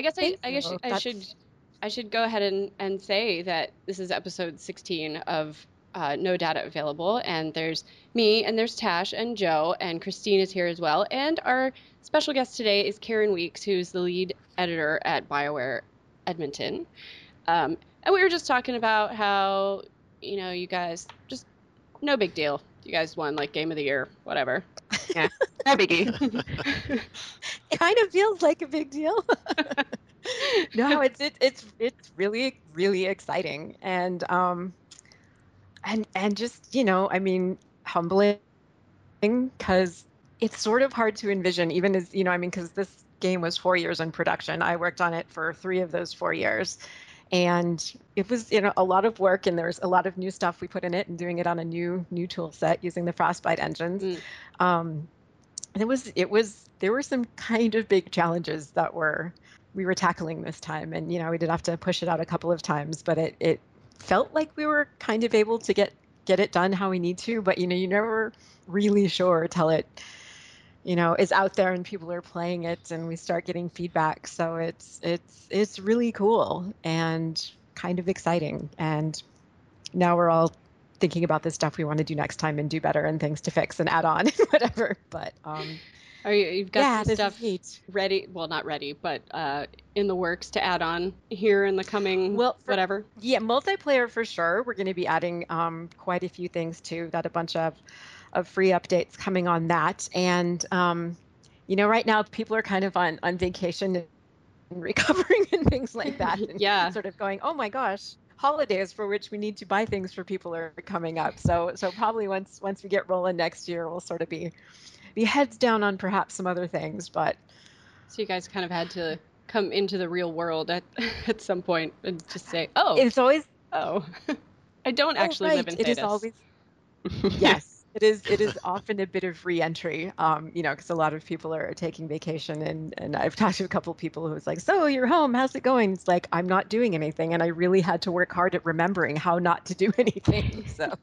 I guess I, I guess I should I should go ahead and, and say that this is episode 16 of uh, No Data Available, and there's me, and there's Tash and Joe, and Christine is here as well, and our special guest today is Karin Weekes, who's the lead editor at BioWare Edmonton. Um, and we were just talking about how you know you guys just no big deal. You guys won like game of the year, whatever. Yeah, no biggie. it kind of feels like a big deal. no, it's it, it's it's really really exciting and um and and just you know I mean humbling because it's sort of hard to envision even as you know I mean because this game was four years in production. I worked on it for three of those four years and it was you know a lot of work and there's a lot of new stuff we put in it and doing it on a new new tool set using the frostbite engines. Mm. um, it was it was there were some kind of big challenges that were we were tackling this time. And you know we did have to push it out a couple of times but it it felt like we were kind of able to get get it done how we need to. But you know you never really sure till it you know is out there and people are playing it and we start getting feedback so it's it's it's really cool and kind of exciting and now we're all thinking about the stuff we want to do next time and do better and things to fix and add on and whatever but um are you, you've got yeah, some stuff ready? Well, not ready, but uh, in the works to add on here in the coming well, for, whatever. Yeah, multiplayer for sure. We're going to be adding um, quite a few things too. that a bunch of of free updates coming on that, and um, you know, right now people are kind of on on vacation and recovering and things like that. And yeah, sort of going, oh my gosh, holidays for which we need to buy things for people are coming up. So so probably once once we get rolling next year, we'll sort of be be heads down on perhaps some other things, but so you guys kind of had to come into the real world at at some point and just say, "Oh, it's always oh, I don't oh, actually right. live in It is always yes." It is. It is often a bit of re-entry, um, you know, because a lot of people are taking vacation, and and I've talked to a couple people who was like, "So you're home? How's it going?" It's like I'm not doing anything, and I really had to work hard at remembering how not to do anything. So,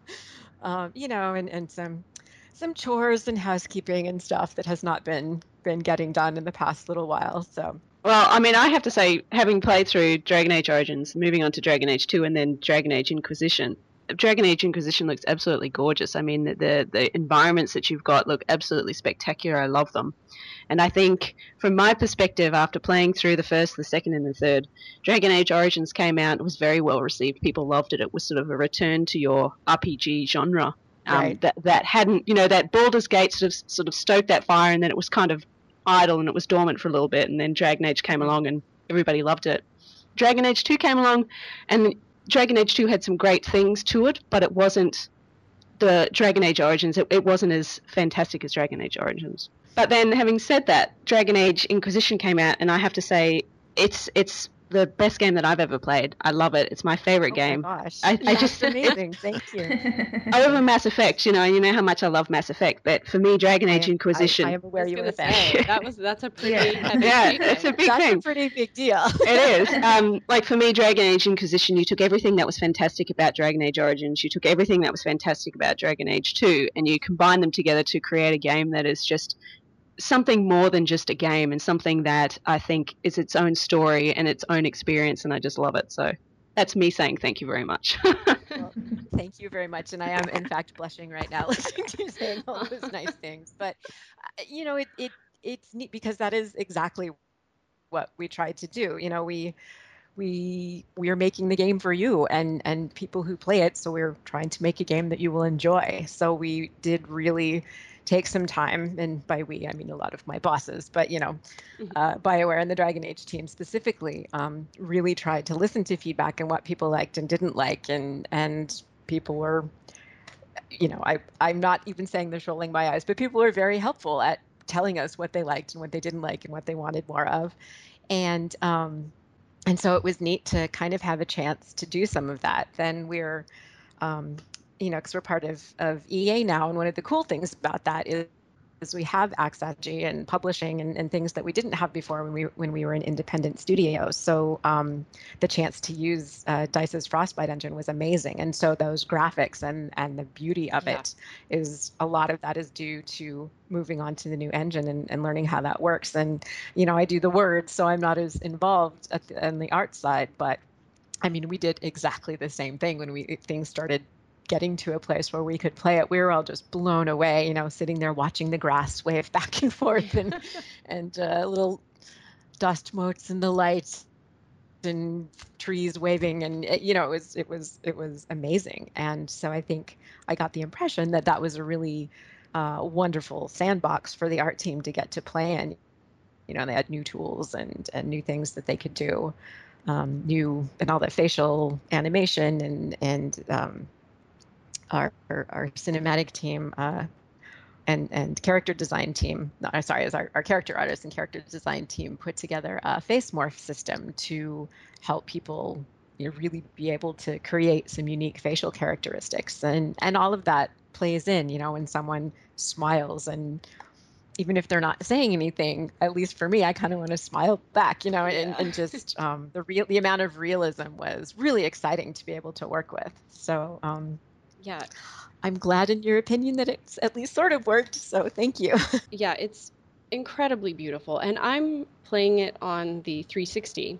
um, you know, and and some some chores and housekeeping and stuff that has not been been getting done in the past little while. So well, I mean, I have to say, having played through Dragon Age Origins, moving on to Dragon Age 2, and then Dragon Age Inquisition, Dragon Age Inquisition looks absolutely gorgeous. I mean, the the environments that you've got look absolutely spectacular. I love them. And I think, from my perspective, after playing through the first, the second, and the third, Dragon Age Origins came out, was very well received. People loved it. It was sort of a return to your RPG genre um, right. that that hadn't you know that Baldur's Gate sort of sort of stoked that fire and then it was kind of idle and it was dormant for a little bit and then Dragon Age came along and everybody loved it. Dragon Age 2 came along and Dragon Age 2 had some great things to it, but it wasn't the Dragon Age Origins. It, it wasn't as fantastic as Dragon Age Origins. But then, having said that, Dragon Age Inquisition came out, and I have to say, it's it's the best game that I've ever played. I love it. It's my favorite oh game. My gosh. I, I just amazing. Thank you. Over Mass Effect, you know, you know how much I love Mass Effect, but for me, Dragon Age I, Inquisition. I, I am aware you were say, that was that's a pretty yeah, yeah it's a big that's thing. a pretty big deal. it is. Um, like for me, Dragon Age Inquisition, you took everything that was fantastic about Dragon Age Origins, you took everything that was fantastic about Dragon Age 2, and you combined them together to create a game that is just something more than just a game and something that I think is its own story and its own experience, and I just love it. So that's me saying thank you very much. well, thank you very much, and I am in fact blushing right now listening to you saying all those nice things. But uh, you know, it it it's neat because that is exactly what we tried to do. You know, we we we are making the game for you and and people who play it so we're trying to make a game that you will enjoy so we did really take some time, and by we I mean a lot of my bosses, but you know, mm-hmm. uh, Bioware and the Dragon Age team specifically um, really tried to listen to feedback and what people liked and didn't like, and and people were, you know, I I'm not even saying this rolling my eyes, but people were very helpful at telling us what they liked and what they didn't like and what they wanted more of, and um, and so it was neat to kind of have a chance to do some of that. Then we're um, you know, because we're part of, of EA now. And one of the cool things about that is, is, we have Axe-Agi and publishing and, and things that we didn't have before when we when we were an independent studio. So um, the chance to use uh, Dice's Frostbite engine was amazing, and so those graphics and and the beauty of yeah. it is a lot of that is due to moving on to the new engine and, and learning how that works. And you know, I do the words, so I'm not as involved at the, on the art side, but I mean, we did exactly the same thing when we things started getting to a place where we could play it, we were all just blown away, you know, sitting there watching the grass wave back and forth and and uh, little dust motes in the lights and trees waving. And you know it was it was it was amazing. And so i think i got the impression that that was a really uh, wonderful sandbox for the art team to get to play in. You know they had new tools and and new things that they could do um, new and all that facial animation and and um, our, our, our cinematic team uh, and and character design team no, sorry as our, our character artist and character design team put together a face morph system to help people you know, really be able to create some unique facial characteristics. And and all of that plays in you know when someone smiles. And even if they're not saying anything at least for me i kind of want to smile back you know and, yeah. and just um, the real the amount of realism was really exciting to be able to work with. So um, yeah. I'm glad in your opinion that it's at least sort of worked. So thank you. yeah, it's incredibly beautiful. And I'm playing it on the 360.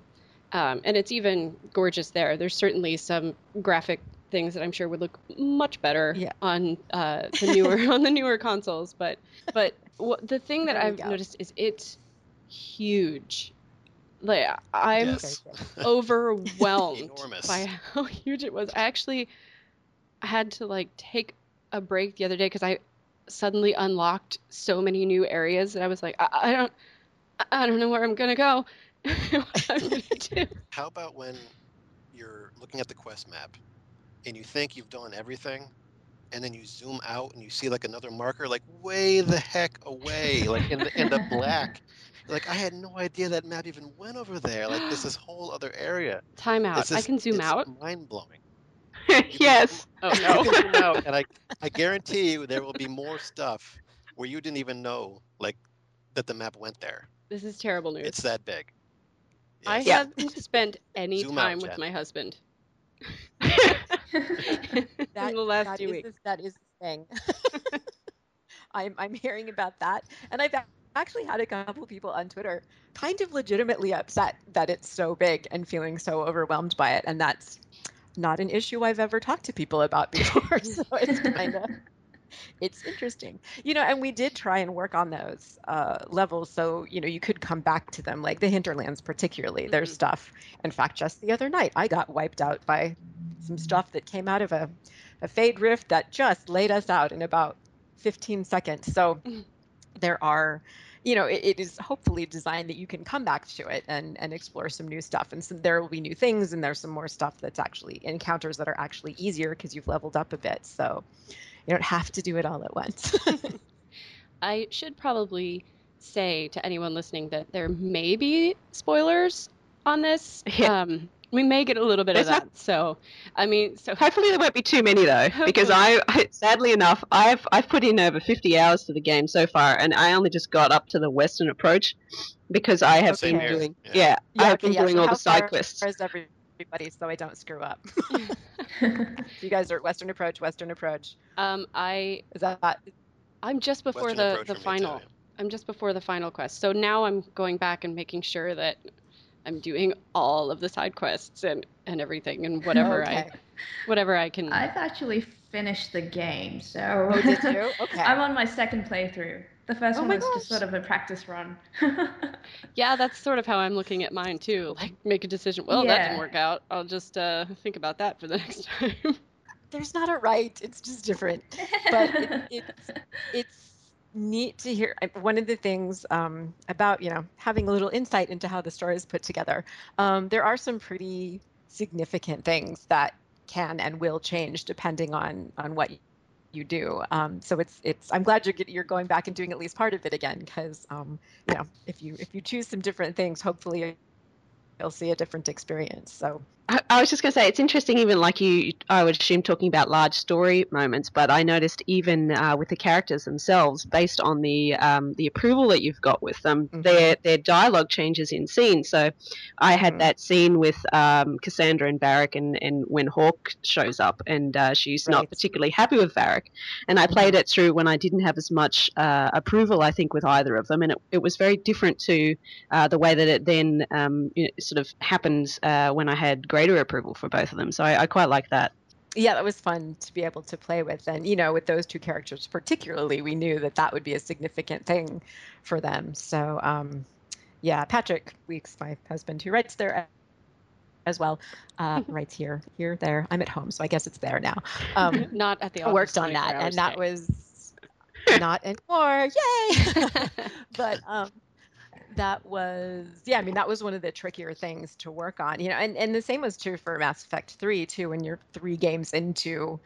Um, and it's even gorgeous there. There's certainly some graphic things that I'm sure would look much better yeah. on uh, the newer on the newer consoles. But but the thing that there I've noticed is it's huge. Like I'm yes. overwhelmed by how huge it was. I actually had to like take a break the other day because I suddenly unlocked so many new areas that I was like, I, I don't, I don't know where I'm gonna go. I'm gonna do. How about when you're looking at the quest map and you think you've done everything, and then you zoom out and you see like another marker like way the heck away, like in the in the black. Like I had no idea that map even went over there. Like there's this whole other area. Time out. I can zoom out. Mind blowing. yes. Oh no. no. And I, I guarantee you there will be more stuff where you didn't even know like that the map went there. This is terrible news. It's that big. Yes. I yeah. haven't spent any Zoom time out, with my husband. that, in the last that few weeks. The, that is the thing. I'm I'm hearing about that, and I've actually had a couple people on Twitter kind of legitimately upset that it's so big and feeling so overwhelmed by it, and that's not an issue I've ever talked to people about before. so it's kind of it's interesting you know and we did try and work on those uh, levels so you know you could come back to them like the hinterlands particularly mm-hmm. there's stuff in fact just the other night i got wiped out by some stuff that came out of a, a fade rift that just laid us out in about 15 seconds so mm-hmm. There are you know, it, it is hopefully designed that you can come back to it and, and explore some new stuff. And so there will be new things, and there's some more stuff that's actually encounters that are actually easier because you've leveled up a bit. So you don't have to do it all at once. I should probably say to anyone listening that there may be spoilers on this. Yeah. Um, we may get a little bit There's of that. so, I mean, so hopefully there won't be too many though, hopefully. because I, I, sadly enough, I've I've put in over 50 hours to the game so far, and I only just got up to the Western approach because I have okay. been doing yeah, yeah, yeah I have okay, been yeah, doing so all the side quests. Where's everybody, so I don't screw up. you guys are Western approach, Western approach. Um, I is that. I'm just before Western the the final. I'm just before the final quest. So now I'm going back and making sure that I'm doing all of the side quests and, and everything and whatever okay. I whatever I can. I've actually finished the game, so oh, did you? Okay. I'm on my second playthrough. The first oh one was gosh. just sort of a practice run. yeah, that's sort of how I'm looking at mine too. Like make a decision. Well, yeah. that didn't work out. I'll just uh, think about that for the next time. There's not a right. It's just different. But it, it's it's neat to hear one of the things um, about you know having a little insight into how the story is put together um, there are some pretty significant things that can and will change depending on on what you do. Um, so it's it's i'm glad you're you're going back and doing at least part of it again because um, you know if you if you choose some different things hopefully you'll see a different experience. So I, was just going to say it's interesting, even like you, I would assume talking about large story moments, but I noticed even uh, with the characters themselves, based on the um, the approval that you've got with them, mm-hmm. their their dialogue changes in scene. So, I had mm-hmm. that scene with um, Cassandra and Varric, and, and when Hawke shows up, and uh, she's right. not particularly happy with Varric, and I played mm-hmm. it through when I didn't have as much uh, approval, I think, with either of them, and it, it was very different to uh, the way that it then um, you know, sort of happens uh, when I had greater approval for both of them. So I, I quite like that. Yeah that was fun to be able to play with. And you know with those two characters particularly we knew that that would be a significant thing for them. So um, yeah Patrick Weekes my husband who writes there as well uh, writes here here there. I'm at home so i guess it's there now. Um, not at the office worked on that and that was not anymore. Yay! But um, that was yeah i mean that was one of the trickier things to work on you know and, and the same was true for mass effect 3 too when you're three games into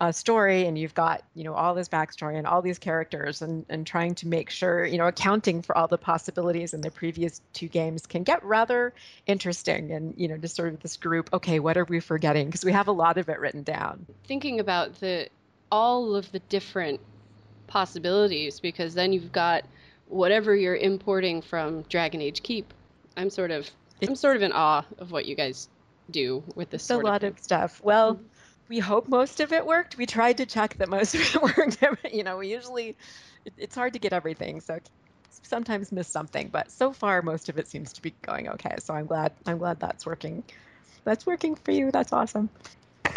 a story and you've got you know all this backstory and all these characters and, and trying to make sure you know accounting for all the possibilities in the previous two games can get rather interesting and you know just sort of this group okay what are we forgetting? Because we have a lot of it written down. Thinking about the all of the different possibilities because then you've got whatever you're importing from Dragon Age Keep. I'm sort of I'm sort of in awe of what you guys do with this. A lot of, of stuff. Well, mm-hmm. we hope most of it worked. We tried to check that most of it worked. you know, we usually it, it's hard to get everything, so sometimes miss something. But so far, most of it seems to be going okay. So I'm glad I'm glad that's working. That's working for you. That's awesome.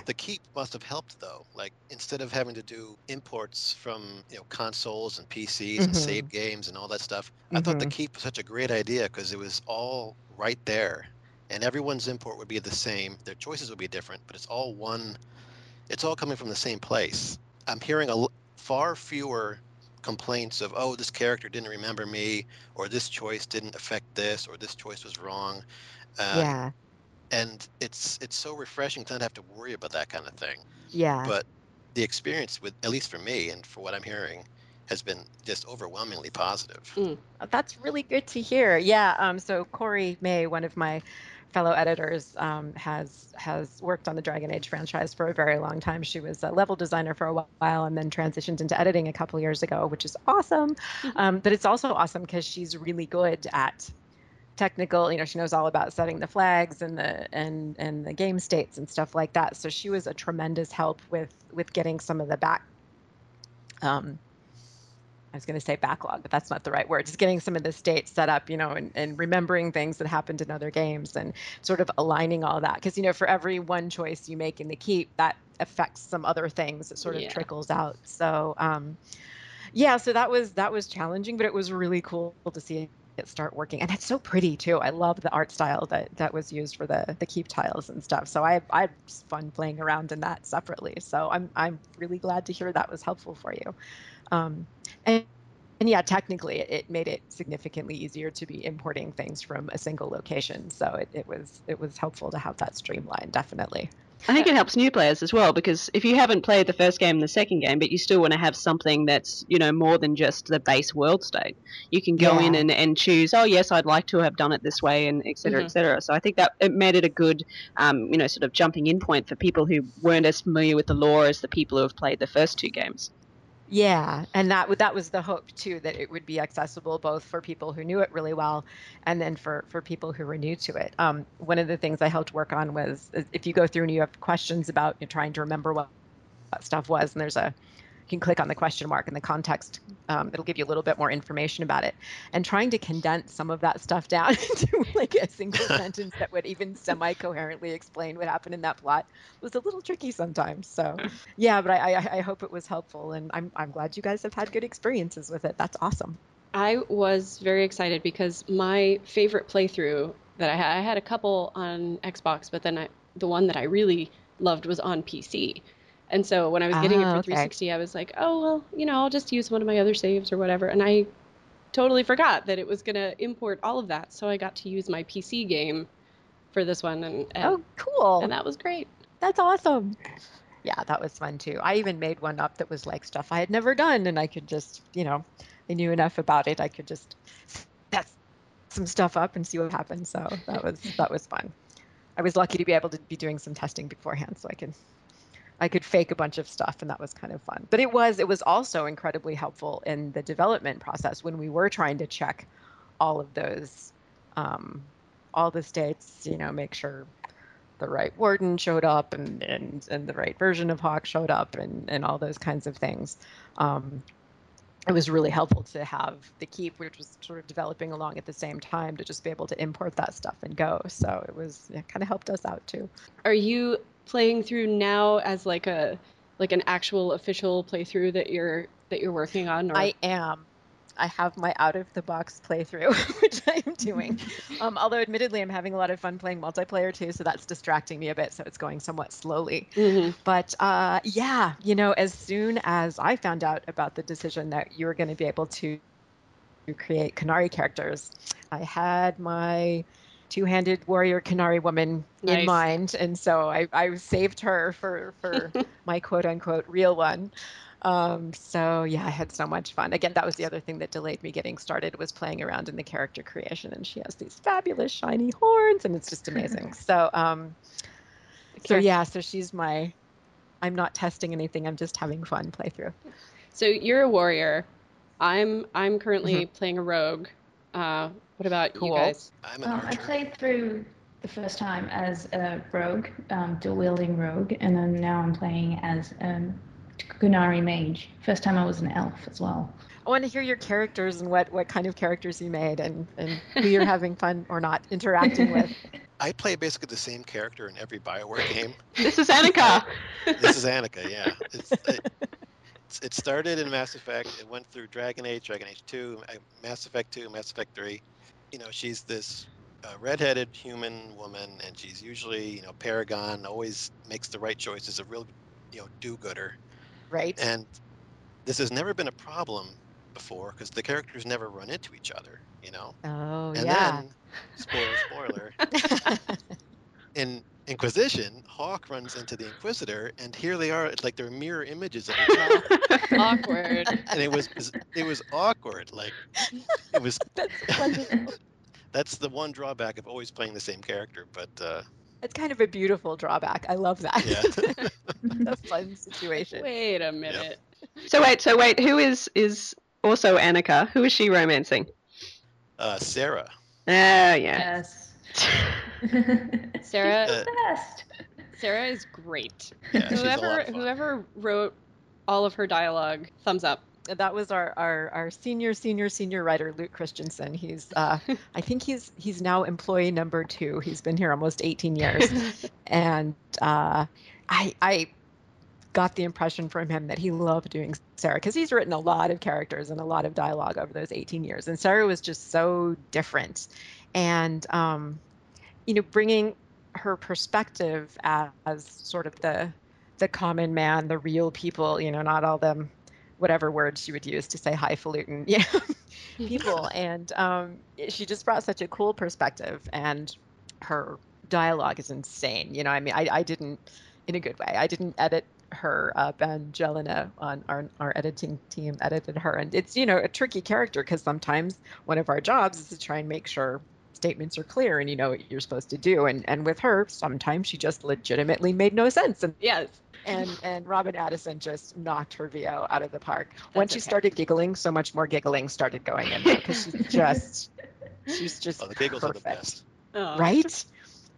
The keep must have helped though. Like instead of having to do imports from you know consoles and PCs mm-hmm. and save games and all that stuff, mm-hmm. I thought the mm-hmm. keep was such a great idea because it was all right there, and everyone's import would be the same. Their choices would be different, but it's all one. It's all coming from the same place. I'm hearing a far fewer complaints of oh this character didn't remember me or this choice didn't affect this or this choice was wrong. Uh, yeah and it's it's so refreshing to not have to worry about that kind of thing. Yeah. But the experience with at least for me and for what I'm hearing has been just overwhelmingly positive. Mm. That's really good to hear. Yeah. Um, so Cori May, one of my fellow editors, um, has has worked on the Dragon Age franchise for a very long time. She was a level designer for a while and then transitioned into editing a couple years ago, which is awesome. Mm-hmm. Um, but it's also awesome because she's really good at technical you know she knows all about setting the flags and the and and the game states and stuff like that so she was a tremendous help with with getting some of the back um I was going to say backlog, but that's not the right word. Just getting some of the states set up, you know, and, and remembering things that happened in other games and sort of aligning all that. Because, you know, for every one choice you make in the keep, that affects some other things. It sort of yeah. trickles out. So, um, yeah, so that was that was challenging, but it was really cool to see start working. And it's so pretty too. I love the art style that that was used for the the keep tiles and stuff. So i i fun playing around in that separately. So i'm i'm really glad to hear that was helpful for you. Um, and and yeah, technically, it, made it significantly easier to be importing things from a single location. So it, it was it was helpful to have that streamlined, definitely. I think it helps new players as well because if you haven't played the first game and the second game, but you still want to have something that's you know more than just the base world state, you can go yeah. in and, and choose. Oh yes, I'd like to have done it this way, and etc. Mm-hmm. etc. So I think that it made it a good, um, you know, sort of jumping in point for people who weren't as familiar with the lore as the people who have played the first two games. Yeah, and that that was the hope too that it would be accessible both for people who knew it really well, and then for for people who were new to it. Um, one of the things I helped work on was if you go through and you have questions about you know, trying to remember what, what stuff was, and there's a you can click on the question mark in the context. Um, it'll give you a little bit more information about it. And trying to condense some of that stuff down into like a single sentence that would even semi-coherently explain what happened in that plot was a little tricky sometimes. So yeah, but I, I, I hope it was helpful, and I'm I'm glad you guys have had good experiences with it. That's awesome. I was very excited because my favorite playthrough that I had, I had a couple on Xbox, but then I, the one that I really loved was on PC. And so when I was getting it for ah, okay. 360, I was like, oh, well, you know, I'll just use one of my other saves or whatever. And I totally forgot that it was going to import all of that. So I got to use my PC game for this one. And, and oh, cool. And that was great. That's awesome. Yeah, that was fun too. I even made one up that was like stuff I had never done. And I could just, you know, I knew enough about it. I could just set some stuff up and see what happened. So that was, that was fun. I was lucky to be able to be doing some testing beforehand, so I could I could fake a bunch of stuff, and that was kind of fun. But it was it was also incredibly helpful in the development process when we were trying to check all of those um, all the states, you know, make sure the right warden showed up and, and, and the right version of Hawke showed up and, and all those kinds of things. Um, it was really helpful to have the keep, which was sort of developing along at the same time, to just be able to import that stuff and go. So it was it kind of helped us out too. Are you playing through now as like a like an actual official playthrough that you're that you're working on? Or? I am. I have my out of the box playthrough, which I am doing. Um, although, admittedly, I'm having a lot of fun playing multiplayer too, so that's distracting me a bit. So it's going somewhat slowly. Mm-hmm. But uh, yeah, you know, as soon as I found out about the decision that you were going to be able to create Qunari characters, I had my two-handed warrior Qunari woman nice. in mind, and so I, I saved her for for my quote-unquote real one. Um, so yeah, I had so much fun. Again, that was the other thing that delayed me getting started was playing around in the character creation, and she has these fabulous shiny horns, and it's just amazing. so, um, so yeah, so she's my. I'm not testing anything. I'm just having fun playthrough. So you're a warrior. I'm I'm currently mm-hmm. playing a rogue. Uh, what about cool. you guys? I'm an um, I played through the first time as a rogue, um, dual wielding rogue, and then now I'm playing as a Qunari mage. First time I was an elf as well. I want to hear your characters and what, what kind of characters you made and, and who you're having fun or not interacting with. I play basically the same character in every Bioware game. This is Annika. this is Annika, yeah. It's, it, it started in Mass Effect. It went through Dragon Age, Dragon Age 2, uh, Mass Effect 2, Mass Effect 3. You know, she's this uh, redheaded human woman, and she's usually, you know, Paragon, always makes the right choices, a real, you know, do-gooder. Right. And this has never been a problem before because the characters never run into each other, you know? Oh, and yeah. then, spoiler, spoiler, in Inquisition, Hawke runs into the Inquisitor, and here they are, like they're mirror images of each other. awkward. And it was it was awkward. Like it was. that's that's the one drawback of always playing the same character, but. Uh, it's kind of a beautiful drawback. I love that. Yeah. a fun situation. Wait a minute. Yep. So wait, so wait, who is is also Annika? Who is she romancing? Uh, Sera. Oh yeah. Yes. Sera. She's the best. Sera is great. Yeah, whoever whoever wrote all of her dialogue, thumbs up that was our, our, our senior senior senior writer Luke Kristjanson. He's uh, I think he's he's now employee number two. He's been here almost 18 years, and uh, I I got the impression from him that he loved doing Sera because he's written a lot of characters and a lot of dialogue over those 18 years, and Sera was just so different, and um, you know bringing her perspective as, as sort of the the common man, the real people, you know, not all them whatever words she would use to say highfalutin yeah. people. And um, she just brought such a cool perspective and her dialogue is insane you know i mean i, I didn't in a good way i didn't edit her uh, Ben Gelinas on our, our editing team edited her and it's you know a tricky character because sometimes one of our jobs is to try and make sure statements are clear and you know what you're supposed to do and and with her sometimes she just legitimately made no sense and yes and and Robyn Addison just knocked her VO out of the park. That's Once she started giggling, so much more giggling started going in because she's just she's just oh, the giggles perfect. Are the best. Right?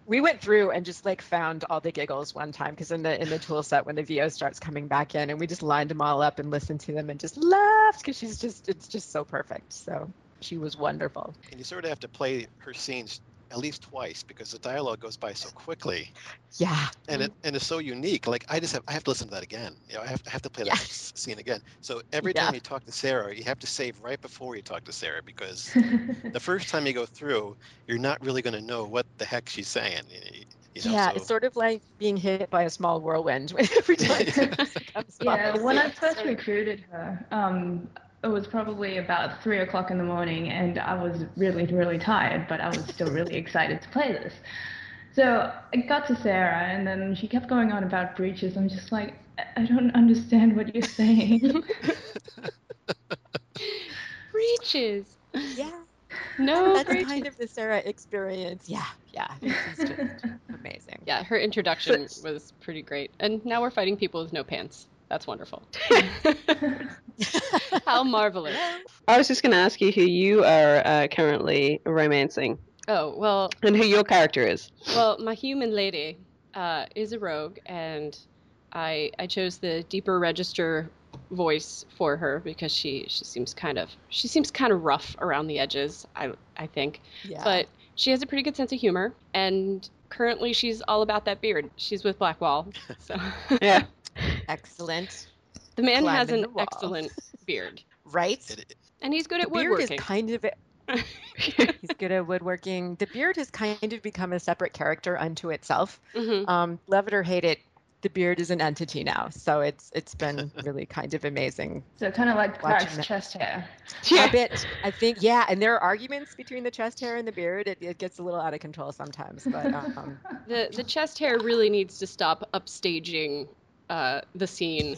We went through and just like found all the giggles one time because in the in the tool set when the VO starts coming back in and we just lined them all up and listened to them and just laughed because she's just it's just so perfect. So she was wonderful. And you sort of have to play her scenes at least twice because the dialogue goes by so quickly. Yeah. And it and it's so unique. Like I just have I have to listen to that again. You know, I have to I have to play that scene again. So every yeah. time you talk to Sera, you have to save right before you talk to Sera because the first time you go through, you're not really going to know what the heck she's saying. You know, yeah, so. it's sort of like being hit by a small whirlwind every time. yeah, when I first recruited her, um, it was probably about three o'clock in the morning, and I was really, really tired, but I was still really excited to play this. So I got to Sera, and then she kept going on about breaches. I'm just like, I don't understand what you're saying. breaches. Yeah. No, that's breaches. kind of the Sera experience. Yeah, Yeah, it's just amazing. Yeah, her introduction was pretty great. And now we're fighting people with no pants. That's wonderful. How marvelous. I was just going to ask you who you are uh, currently romancing. Oh, well. And who your character is. Well, my human lady uh, is a rogue, and I, I chose the deeper register voice for her because she, she seems kind of she seems kind of rough around the edges I I think yeah. but she has a pretty good sense of humor and currently she's all about that beard she's with Blackwall so yeah excellent the man has an excellent beard right and he's good the at woodworking beard is kind of he's good at woodworking. The beard has kind of become a separate character unto itself. Mm-hmm. Um, love it or hate it, the beard is an entity now. So it's it's been really kind of amazing. So kind of like Clark's chest hair. Yeah. A bit. I think yeah, and there are arguments between the chest hair and the beard. It, it gets a little out of control sometimes, but um, the the chest hair really needs to stop upstaging uh, the scene.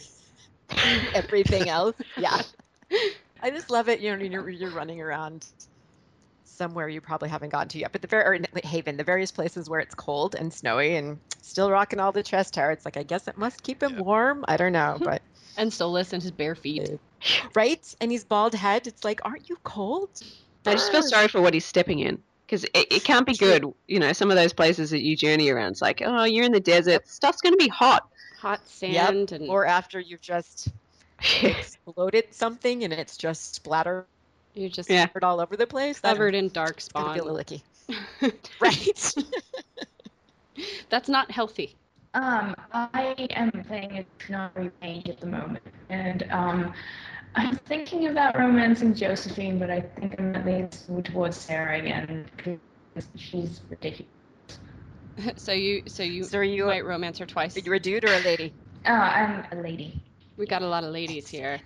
Everything else, yeah. I just love it. You know, you're you're running around somewhere you probably haven't gotten to yet, but the very or Haven, the various places where it's cold and snowy and still rocking all the chest hair. It's like I guess it must keep him yeah. warm. I don't know, but and Solas and his bare feet, right? And he's bald head. It's like, aren't you cold? I just feel sorry for what he's stepping in because it, it can't be good. You know, some of those places that you journey around, it's like, oh, you're in the desert. Stuff's going to be hot. Hot sand yep. and or after you've just exploded something and it's just splattered you're just yeah. all over the place. Covered in dark spawn. Feel licky. right. That's not healthy. Um, I am playing a Shinari Mage at the moment, and um, I'm thinking about romancing Josephine, but I think I'm leaning towards Sera again because she's ridiculous. so you, so you, so you might romance her twice. Are you a dude or a lady? Uh, I'm a lady. We got a lot of ladies here.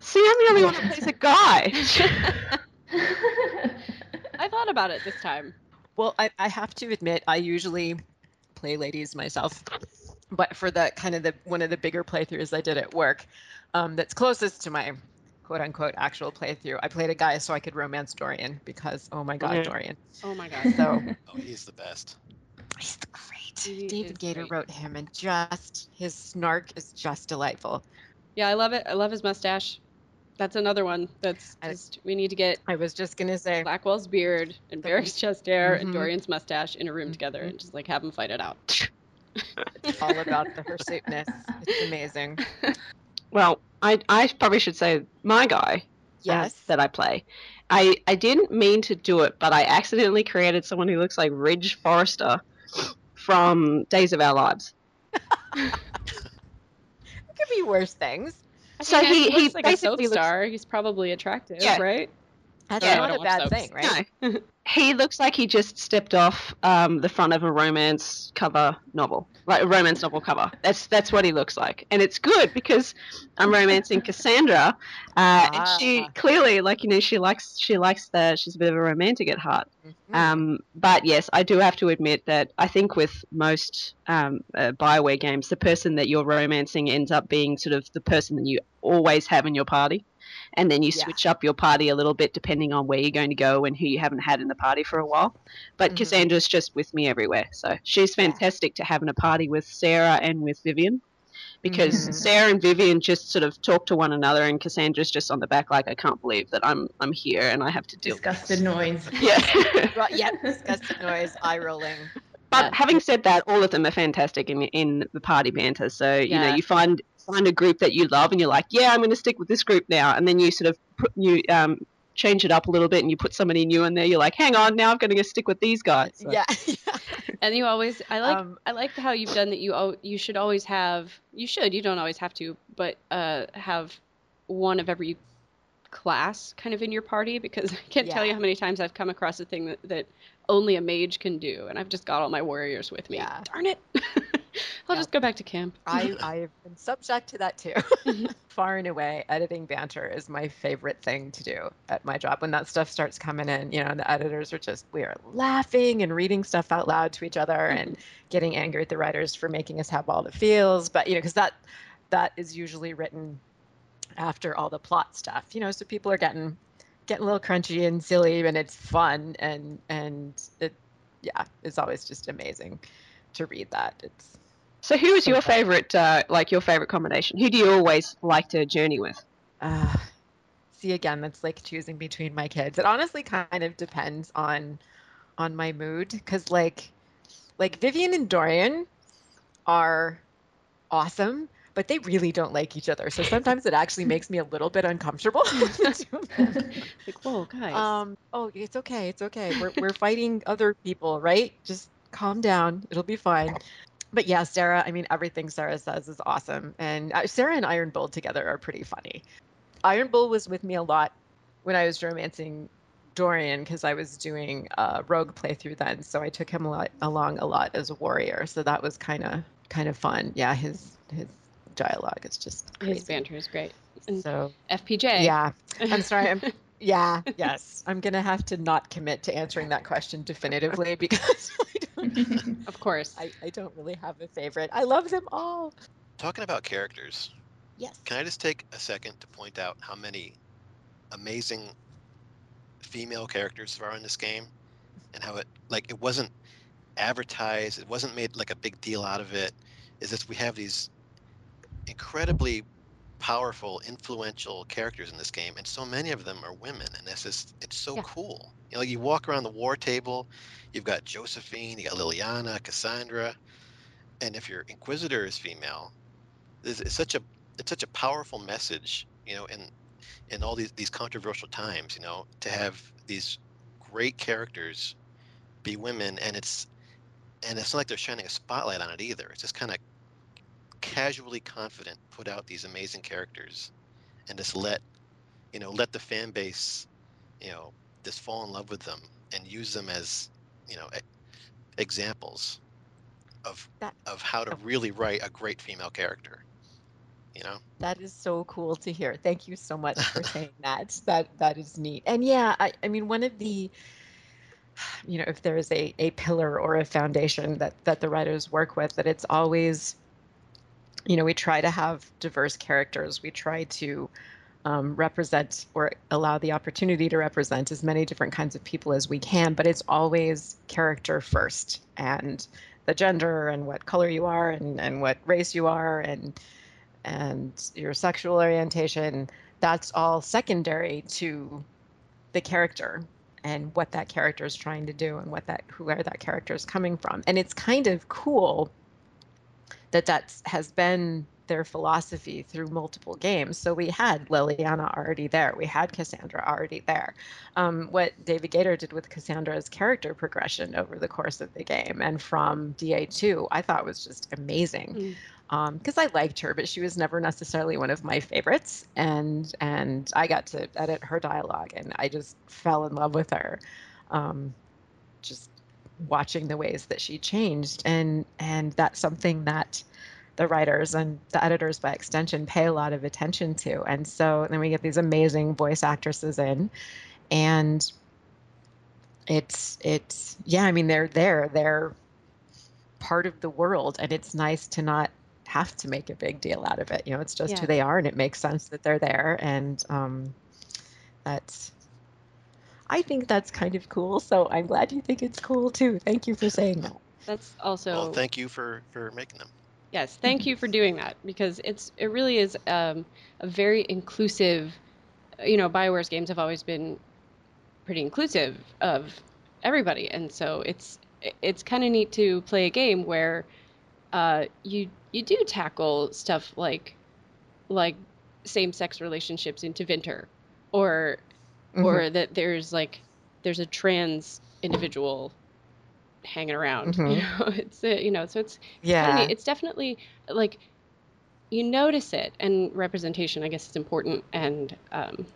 See, I'm the only one that plays a guy. I thought about it this time. Well, I, I have to admit, I usually play ladies myself, but for the kind of the one of the bigger playthroughs I did at work, um, that's closest to my quote unquote actual playthrough, I played a guy so I could romance Dorian because oh my god, Dorian. Oh my god. So oh, he's the best. He's great. He David Gaider great. wrote him, and just his snark is just delightful. Yeah, I love it. I love his mustache that's another one. That's just we need to get. I was just gonna say Blackwall's beard and Varric's chest hair mm-hmm. and Dorian's mustache in a room mm-hmm. together and just like have them fight it out. it's all about the hirsuteness. It's amazing. Well, I I probably should say my guy. Yes. Uh, that I play. I I didn't mean to do it, but I accidentally created someone who looks like Ridge Forrester from Days of Our Lives. it could be worse things so he, he, he like basically a soap star. Looks, he's probably attractive, yeah. right? That's yeah, not a bad thing, right? No. he looks like he just stepped off um, the front of a romance cover novel, like a romance novel cover. That's that's what he looks like, and it's good because I'm romancing Cassandra, uh, ah. and she clearly, like you know, she likes she likes that she's a bit of a romantic at heart. Mm-hmm. Um, but yes, I do have to admit that I think with most um, uh, Bioware games, the person that you're romancing ends up being sort of the person that you always have in your party and then you yeah. switch up your party a little bit depending on where you're going to go and who you haven't had in the party for a while. But mm-hmm. Cassandra's just with me everywhere, so she's fantastic yeah. to have in a party with Sera and with Vivienne. Because mm-hmm. Sera and Vivienne just sort of talk to one another, and Cassandra's just on the back, like I can't believe that I'm I'm here and I have to deal. Disgusted noise. Yeah. right, yep. Disgusted noise. Eye rolling. But having said that, all of them are fantastic in in the party banter. So you know, you find find a group that you love and you're like, yeah, I'm going to stick with this group now, and then you sort of put, you um, change it up a little bit and you put somebody new in there. You're like, hang on, now I'm going to stick with these guys. So. Yeah. and you always, I like, um, I like how you've done that. You you should always have, you should, you don't always have to, but uh, have one of every class kind of in your party because I can't yeah. tell you how many times I've come across a thing that, that only a mage can do, and I've just got all my warriors with me. Yeah. Darn it. I'll yeah. just go back to camp. I, I've been subject to that too. Mm-hmm. Far and away, editing banter is my favorite thing to do at my job. When that stuff starts coming in, you know, the editors are just, we are laughing and reading stuff out loud to each other and mm-hmm. getting angry at the writers for making us have all the feels. But, you know, because that, that is usually written after all the plot stuff, you know, so people are getting, getting a little crunchy and silly and it's fun and, and it, yeah, it's always just amazing to read that. It's so. Who is your favorite? Uh, like your favorite combination? Who do you always like to journey with? Uh, see, again, that's like choosing between my kids. It honestly kind of depends on on my mood because like like Vivienne and Dorian are awesome but they really don't like each other. So sometimes it actually makes me a little bit uncomfortable. like, whoa, guys. Um, oh, it's okay. It's okay. We're, we're fighting other people, right? Just calm down. It'll be fine. But yeah, Sera, I mean, everything Sera says is awesome. And uh, Sera and Iron Bull together are pretty funny. Iron Bull was with me a lot when I was romancing Dorian because I was doing a rogue playthrough then. So I took him a lot, along a lot as a warrior. So that was kind of kind of fun. Yeah, his his dialogue is just crazy. his banter is great. And so FPJ. Yeah, I'm sorry. I'm yeah, yes. I'm gonna have to not commit to answering that question definitively because of course I, I don't really have a favorite. I love them all. Talking about characters. Yes. Can I just take a second to point out how many amazing female characters there are in this game and how it like it wasn't advertised, it wasn't made like a big deal out of it. Is that we have these incredibly powerful, influential characters in this game, and so many of them are women, and that's just it's so yeah. cool. You know, you walk around the war table, you've got Josephine, you got Leliana, Cassandra, and if your Inquisitor is female, it's, it's such a it's such a powerful message, you know, in in all these these controversial times, you know, to have these great characters be women, and it's and it's not like they're shining a spotlight on it either. It's just kind of casually confident put out these amazing characters and just let you know let the fan base you know just fall in love with them and use them as you know examples of that, of how to really write a great female character you know? That is so cool to hear. Thank you so much for saying that. That that is neat. And yeah i, I mean one of the you know if there is a, a pillar or a foundation that that the writers work with that it's always you know, we try to have diverse characters. We try to um, represent or allow the opportunity to represent as many different kinds of people as we can, but it's always character first and the gender and what color you are and, and what race you are and and your sexual orientation that's all secondary to the character and what that character is trying to do and what that who where that character is coming from and it's kind of cool that that has been their philosophy through multiple games. So we had Leliana already there. We had Cassandra already there. Um, what David Gaider did with Cassandra's character progression over the course of the game and from DA2, I thought was just amazing. Mm because um, I liked her, but she was never necessarily one of my favorites. And and I got to edit her dialogue, and I just fell in love with her. Um, just watching the ways that she changed. And and that's something that the writers and the editors by extension pay a lot of attention to. And so then we get these amazing voice actresses in and it's it's yeah i mean they're there. They're part of the world and it's nice to not have to make a big deal out of it. You know it's just yeah. who they are and it makes sense that they're there. And um, that's I think that's kind of cool. So I'm glad you think it's cool too. Thank you for saying that. That's also. Well, thank you for for making them. Yes, thank you for doing that because it's it really is um, a very inclusive. You know, Bioware's games have always been pretty inclusive of everybody, and so it's it's kind of neat to play a game where uh, you you do tackle stuff like like same sex relationships in Tevinter or mm-hmm. or that there's like there's a trans individual hanging around. Mm-hmm. You know, it's a, you know, so it's yeah, it's definitely like you notice it, and representation, I guess, is important, and um,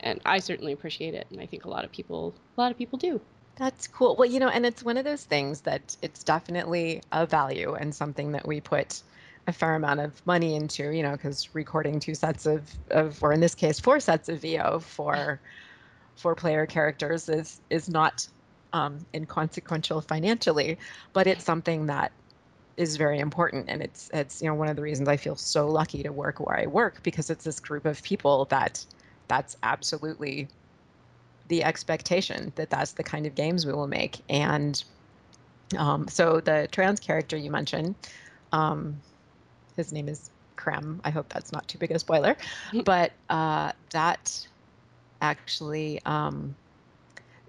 and I certainly appreciate it, and I think a lot of people, a lot of people do. That's cool. Well, you know, and it's one of those things that it's definitely a value and something that we put a fair amount of money into, you know, because recording two sets of, of, or in this case, four sets of VO for for player characters is is not um, inconsequential financially, but it's something that is very important. And it's it's you know one of the reasons I feel so lucky to work where I work because it's this group of people that that's absolutely the expectation that that's the kind of games we will make. And Um, so the trans character you mentioned, um, his name is Krem. I hope that's not too big a spoiler, but uh, that actually um,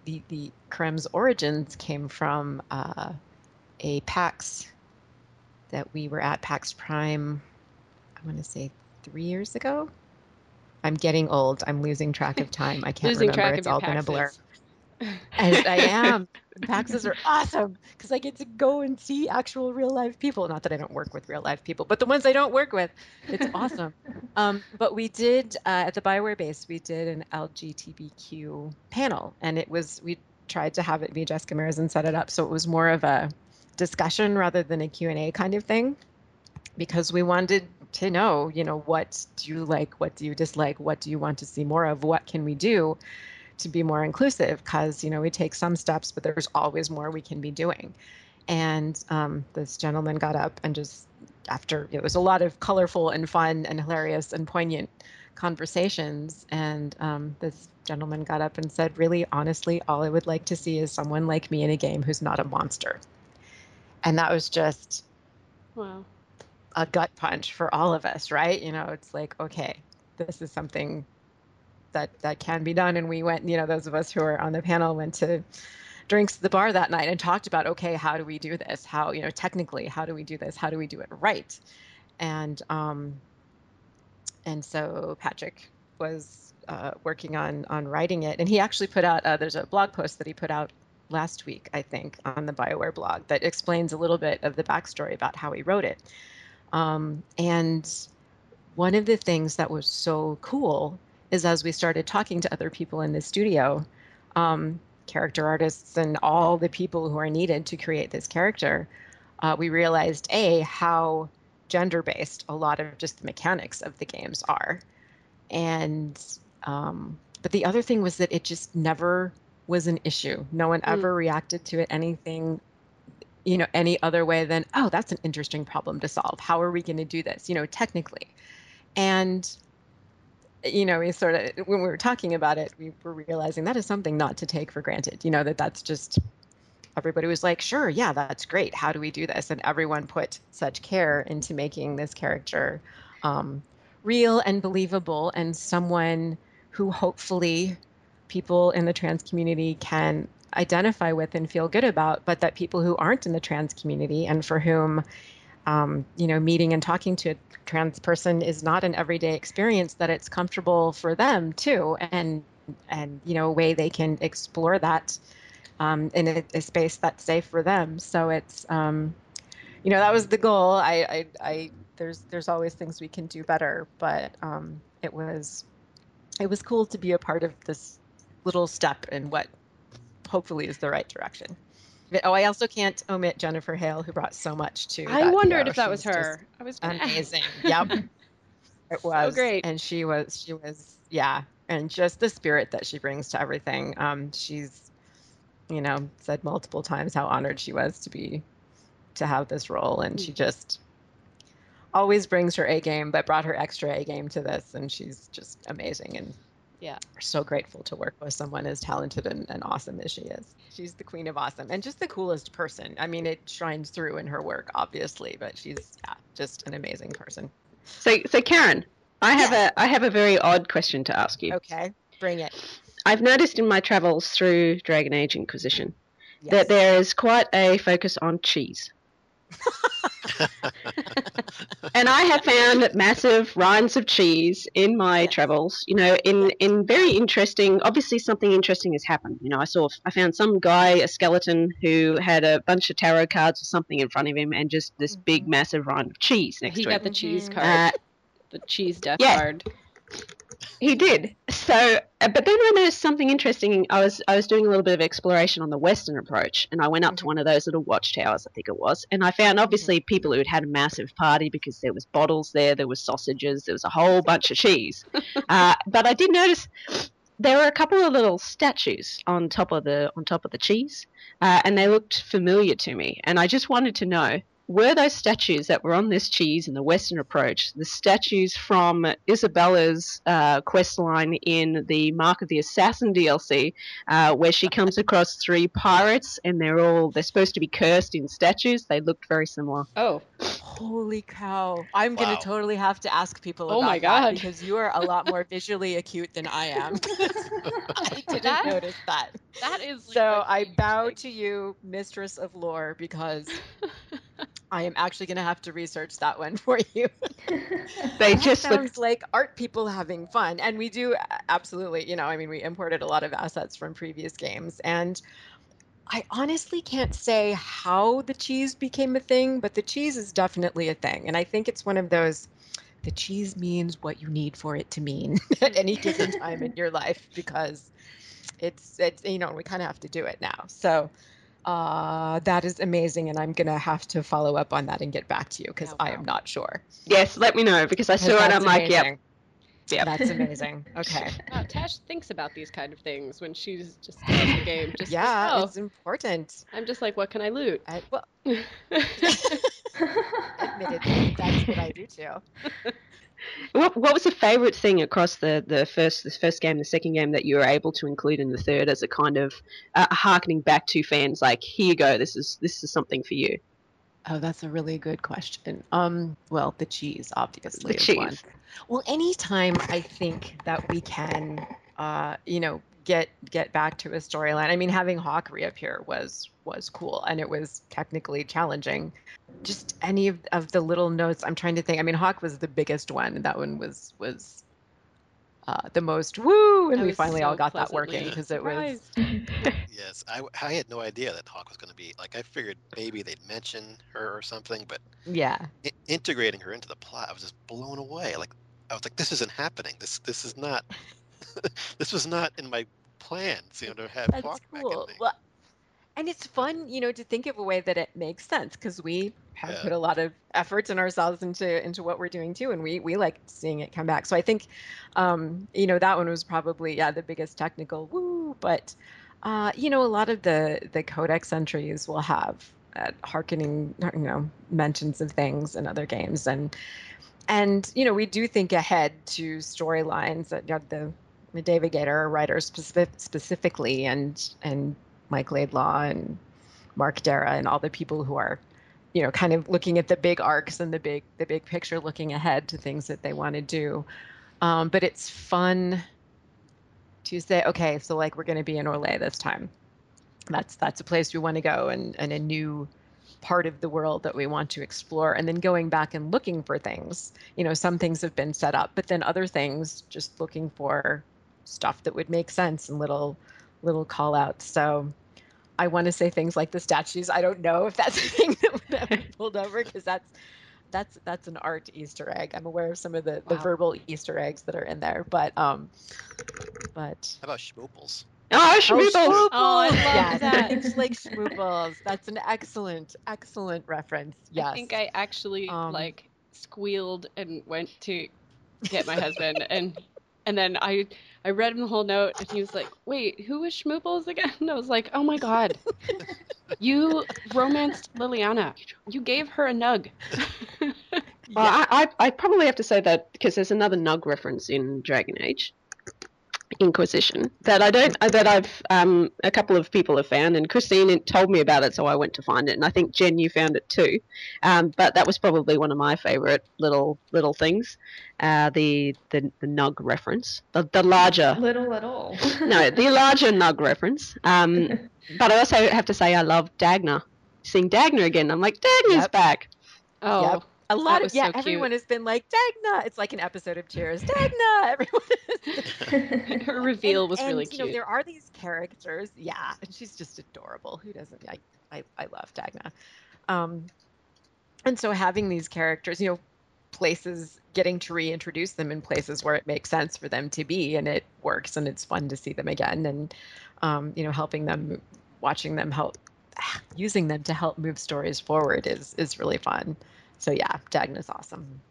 the the Krem's origins came from uh, a PAX that we were at PAX Prime. I want to say three years ago. I'm getting old. I'm losing track of time. I can't losing remember. It's all been a blur. And I am. PAXs are awesome because I get to go and see actual real life people. Not that I don't work with real life people, but the ones I don't work with, it's awesome. Um, but we did uh, at the Bioware base, we did an LGBTQ panel, and it was we tried to have it be Jessica Mears and set it up so it was more of a discussion rather than a Q&A kind of thing because we wanted to know, you know, what do you like, what do you dislike, what do you want to see more of, what can we do to be more inclusive? Because, you know, we take some steps, but there's always more we can be doing. And um, this gentleman got up and just, after it was a lot of colorful and fun and hilarious and poignant conversations. And um, this gentleman got up and said, Really, honestly, all I would like to see is someone like me in a game who's not a monster. And that was just wow. a gut punch for all of us, right? You know, it's like, okay, this is something that that can be done. And we went, you know, those of us who were on the panel went to drinks at the bar that night and talked about, okay, how do we do this? How, you know, technically, how do we do this? How do we do it right? And um, and so Patrick was uh, working on on writing it, and he actually put out. Uh, there's a blog post that he put out last week, I think, on the BioWare blog that explains a little bit of the backstory about how he wrote it. Um, and one of the things that was so cool is as we started talking to other people in the studio, um, character artists and all the people who are needed to create this character, uh, we realized a how gender based a lot of just the mechanics of the games are, and um, but the other thing was that it just never was an issue. No one ever mm. reacted to it anything you know any other way than oh that's an interesting problem to solve how are we going to do this you know technically and you know we sort of when we were talking about it we were realizing that is something not to take for granted you know that that's just everybody was like sure yeah that's great. How do we do this? And everyone put such care into making this character um, real and believable and someone who hopefully people in the trans community can identify with and feel good about, but that people who aren't in the trans community and for whom, um, you know, meeting and talking to a trans person is not an everyday experience, that it's comfortable for them too, and and you know, a way they can explore that um, in a, a, space that's safe for them. So it's, um, you know, that was the goal. I, I, I, there's there's always things we can do better, but um, it was it was cool to be a part of this little step in what hopefully is the right direction. Oh, I also can't omit Jennifer Hale, who brought so much to. I wondered if that was her. I was amazing. yep, it was so great, and she was. She was. Yeah, and just the spirit that she brings to everything. Um, she's, you know, said multiple times how honored she was to be, to have this role, and she mm. just always brings her A game, but brought her extra A game to this, and she's just amazing and yeah. We're so grateful to work with someone as talented and, and awesome as she is. She's the queen of awesome and just the coolest person. I mean it shines through in her work obviously but she's yeah, just an amazing person. So so Karin i have a i have a very odd question to ask you. Okay bring it. I've noticed in my travels through dragon age inquisition yes. that there is quite a focus on cheese and I have found massive rinds of cheese in my travels. You know, in in very interesting. Obviously, something interesting has happened. You know, I saw I found some guy, a skeleton, who had a bunch of tarot cards or something in front of him, and just this big, mm-hmm. massive rind of cheese next he to him. He got the cheese mm-hmm. card. Uh, the cheese death yeah. card. He did. So, uh, but then I noticed something interesting. I was I was doing a little bit of exploration on the Western approach, and I went up to mm-hmm. one of those little watchtowers, I think it was, and I found obviously mm-hmm. people who had had a massive party because there was bottles there, there was sausages, there was a whole bunch of cheese. Uh, but I did notice there were a couple of little statues on top of the on top of the cheese, uh, and they looked familiar to me, and I just wanted to know were those statues that were on this cheese in the Western Approach the statues from Isabela's uh, quest line in the Mark of the Assassin DLC, uh, where she comes across three pirates and they're all they're supposed to be cursed in statues. They looked very similar. Oh, Holy cow! I'm Wow. gonna totally have to ask people Oh about my that God. because you are a lot more visually acute than I am. I didn't That- notice that. that is. like, So a I huge bow thing. to you, mistress of lore, because I am actually gonna have to research that one for you. They That just look sounds like art people having fun, and we do absolutely. You know, I mean, we imported a lot of assets from previous games, and I honestly can't say how the cheese became a thing, but the cheese is definitely a thing, and I think it's one of those. The cheese means what you need for it to mean at any given time in your life because it's it's you know we kind of have to do it now. So uh, that is amazing, and I'm gonna have to follow up on that and get back to you because Oh, I am not sure. yes. Let me know because I saw it. I'm like, yep, amazing. yep. That's amazing. Okay. Wow, Tash thinks about these kind of things when she's just starting the game. Just yeah, oh, it's important. I'm just like, what can I loot? I, well, admittedly, that's what I do too. What, what was the favorite thing across the, the first the first game, the second game that you were able to include in the third as a kind of uh, harkening back to fans? Like, here you go. This is this is something for you. Oh, that's a really good question. Um, well, the cheese obviously The is one. cheese. Well, anytime I think that we can, uh, you know, get get back to a storyline. I mean, having Hawke reappear was was cool, and it was technically challenging. Just any of, of the little notes. I'm trying to think. I mean, Hawke was the biggest one. That one was was uh, the most woo, and I we was finally all got that working because it was. Yes, I, I had no idea that Hawke was going to be like. I figured maybe they'd mention her or something, but Yeah. I- integrating her into the plot, I was just blown away. Like I was like, this isn't happening. This this is not. this was not in my plans. You know, to have That's Hawke back cool. in the Well, and it's fun, you know, to think of a way that it makes sense because we have Yeah. put a lot of efforts and ourselves into into what we're doing too, and we we like seeing it come back. So I think, um, you know, that one was probably yeah the biggest technical woo, but uh, you know, a lot of the the codex entries will have uh, harkening, you know, mentions of things in other games, and and you know, we do think ahead to storylines that you know, the the David Gaider, our writer specific, specifically, and and Mike Laidlaw and Mark Darrah and all the people who are, you know, kind of looking at the big arcs and the big the big picture, looking ahead to things that they want to do. Um, but it's fun to say, okay, so like we're going to be in Orlais this time. That's that's a place we want to go and and a new part of the world that we want to explore and then going back and looking for things you know some things have been set up but then other things just looking for stuff that would make sense and little little call outs so i want to say things like the statues i don't know if that's a thing that would have been pulled over because that's that's that's an art easter egg i'm aware of some of the, the Wow. verbal easter eggs that are in there but um but How about Schmooples? Oh, Schmooples! Schmooples! Oh, I love yes, that. It's like Schmooples. That's an excellent, excellent reference. Yes. I think I actually Um, like squealed and went to get my husband and and then I I read him the whole note and he was like, "Wait, who was Schmooples again?" And I was like, "Oh my god. You romanced Leliana. You gave her a nug." Well, Yeah. I, I I probably have to say that because there's another Nug reference in Dragon Age Inquisition that I don't uh, that I've um a couple of people have found and Christine told me about it so I went to find it and I think Jen you found it too, um but that was probably one of my favorite little little things, uh the the the Nug reference the the larger Little at all. no the larger Nug reference um but I also have to say I love Dagna seeing Dagna again I'm like Dagna's Yep. back Oh, Yep. A lot of yeah so everyone has been like dagna. It's like an episode of cheers. Dagna everyone her reveal And- was really and, you know cute. there are these characters yeah and she's just adorable. Who doesn't? I i, I love dagna. Um and so having these characters you know places getting to reintroduce them in places where it makes sense for them to be and it works and it's fun to see them again and um, you know helping them watching them help using them to help move stories forward is is really fun so yeah dagna's awesome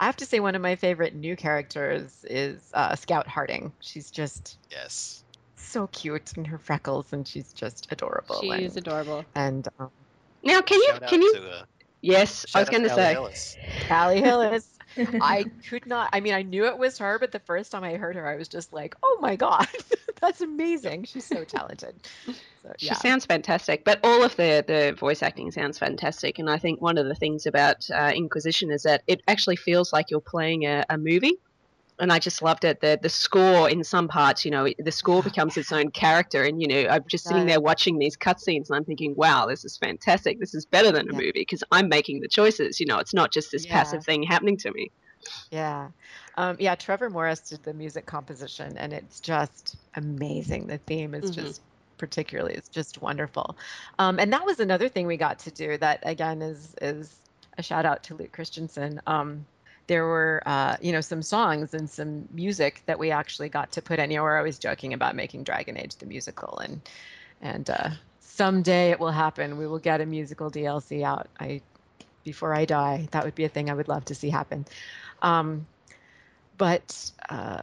i have to say one of my favorite new characters is uh, scout harding she's just Yes. so cute and her freckles and she's just adorable She and, adorable. and um, now can you Shout out can you to uh, Yes, Shout I was going to say. Hillis. Callie Hillis. I could not. I mean, I knew it was her, but the first time I heard her, I was just like, "Oh my god, that's amazing! She's so talented." So, She yeah. sounds fantastic, but all of the, the voice acting sounds fantastic. And I think one of the things about uh, Inquisition is that it actually feels like you're playing a, a movie. And I just loved it. The the score in some parts, you know, the score becomes its own character. And you know, I'm just sitting there watching these cutscenes, and I'm thinking, "Wow, this is fantastic. This is better than a Yeah. movie because I'm making the choices. You know, it's not just this Yeah. passive thing happening to me." Yeah. Um, yeah, Trevor Morris did the music composition, and it's just amazing. The theme is Mhm. just particularly it's just wonderful. Um, and that was another thing we got to do that again is is a shout out to Luke Kristjanson. Um, there were uh, you know some songs and some music that we actually got to put in. You know, we're always joking about making Dragon Age the musical, and and uh, someday it will happen. We will get a musical DLC out. I before I die, that would be a thing I would love to see happen. Um, but uh,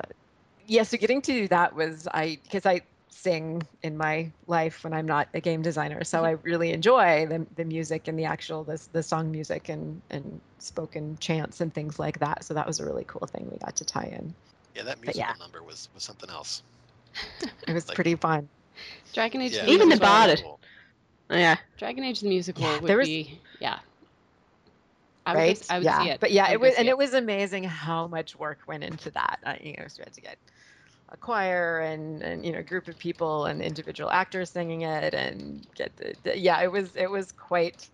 yeah, so getting to do that was I because I sing in my life when I'm not a game designer, so mm-hmm. I really enjoy the the music and the actual the the song music and and spoken chants and things like that. So that was a really cool thing we got to tie in. Yeah, that musical yeah. number was, was something else. It was Like- pretty fun. Dragon Age. Yeah, the Even the musical- bard- Cool. Yeah, Dragon Age the musical Yeah, would there was- be yeah. I would, right? go- I would yeah, see it. but yeah, I it was, and it was amazing how much work went into that. I, you know, so we had to get a choir and and you know, a group of people and individual actors singing it, and get the, the yeah, it was it was quite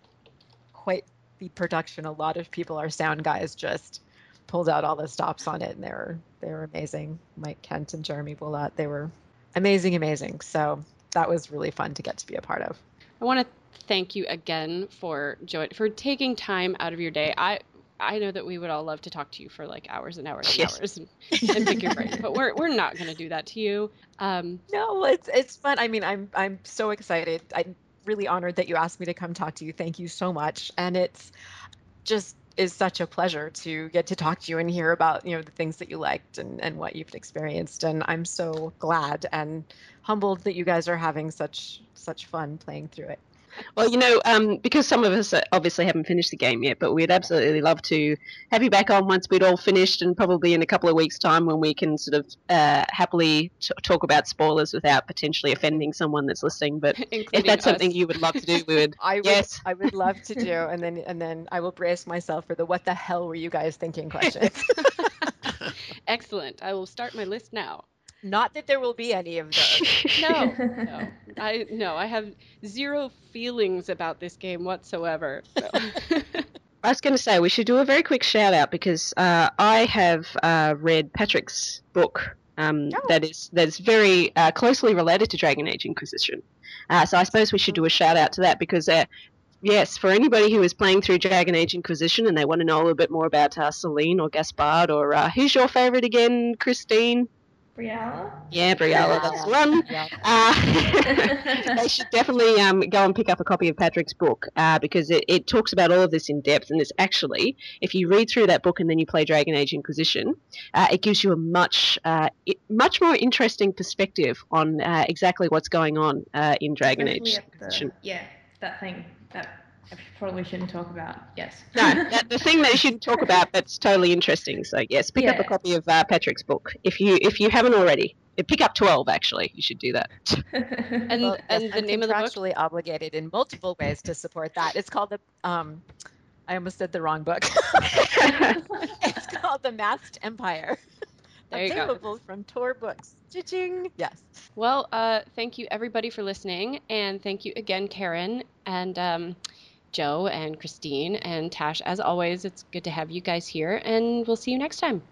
quite the production. A lot of people, our sound guys, just pulled out all the stops on it, and they were they were amazing. Mike Kent and Jeremy Bullock, they were amazing, amazing. So that was really fun to get to be a part of. I want to thank you again for join for taking time out of your day. I I know that we would all love to talk to you for like hours and hours and Yes. hours and, and pick your brain, but we're we're not going to do that to you. Um, No, it's it's fun. I mean, I'm I'm so excited. I'm really honored that you asked me to come talk to you. Thank you so much. And it's just is such a pleasure to get to talk to you and hear about, you know, the things that you liked and, and what you've experienced. And I'm so glad and humbled that you guys are having such such fun playing through it. Well, you know, um, because some of us uh, obviously haven't finished the game yet, but we'd absolutely love to have you back on once we'd all finished, and probably in a couple of weeks' time when we can sort of uh, happily t- talk about spoilers without potentially offending someone that's listening. But if including that's something you would love to do, we would. I would Yes. I would love to do and then and then I will brace myself for the what the hell were you guys thinking questions. Excellent. I will start my list now. Not that there will be any of those. No, no, I no, I have zero feelings about this game whatsoever. So. I was going to say we should do a very quick shout out because uh, I have uh, read Patrick's book um, Oh. that is that is very uh, closely related to Dragon Age Inquisition. Uh, so I suppose we should do a shout out to that because. Uh, Yes, for anybody who is playing through Dragon Age Inquisition and they want to know a little bit more about uh, Celene or Gaspard or uh, who's your favorite again, Christine? Briala? Yeah, Briala, that's one. Uh, they should definitely um, go and pick up a copy of Patrick's book uh, because it, it talks about all of this in depth. And it's actually, if you read through that book and then you play Dragon Age Inquisition, uh, it gives you a much, uh, i much more interesting perspective on uh, exactly what's going on uh, in Dragon Especially Age the- yeah, that thing that I probably shouldn't talk about. Yes. No, that, the thing that you shouldn't talk about that's totally interesting. So yes, pick up a copy of uh, Patrick's book if you if you haven't already. Uh, Pick up twelve. Actually, you should do that. And Well, and yes, the I'm name of the book? contractually obligated in multiple ways to support that. It's called the um, I almost said the wrong book. it's called the Masked Empire. There you go. Available from Tor Books. Cha-ching. Yes. Well, uh, thank you everybody for listening, and thank you again, Karin and um, Joe and Christine and Tash. As always, it's good to have you guys here, and we'll see you next time.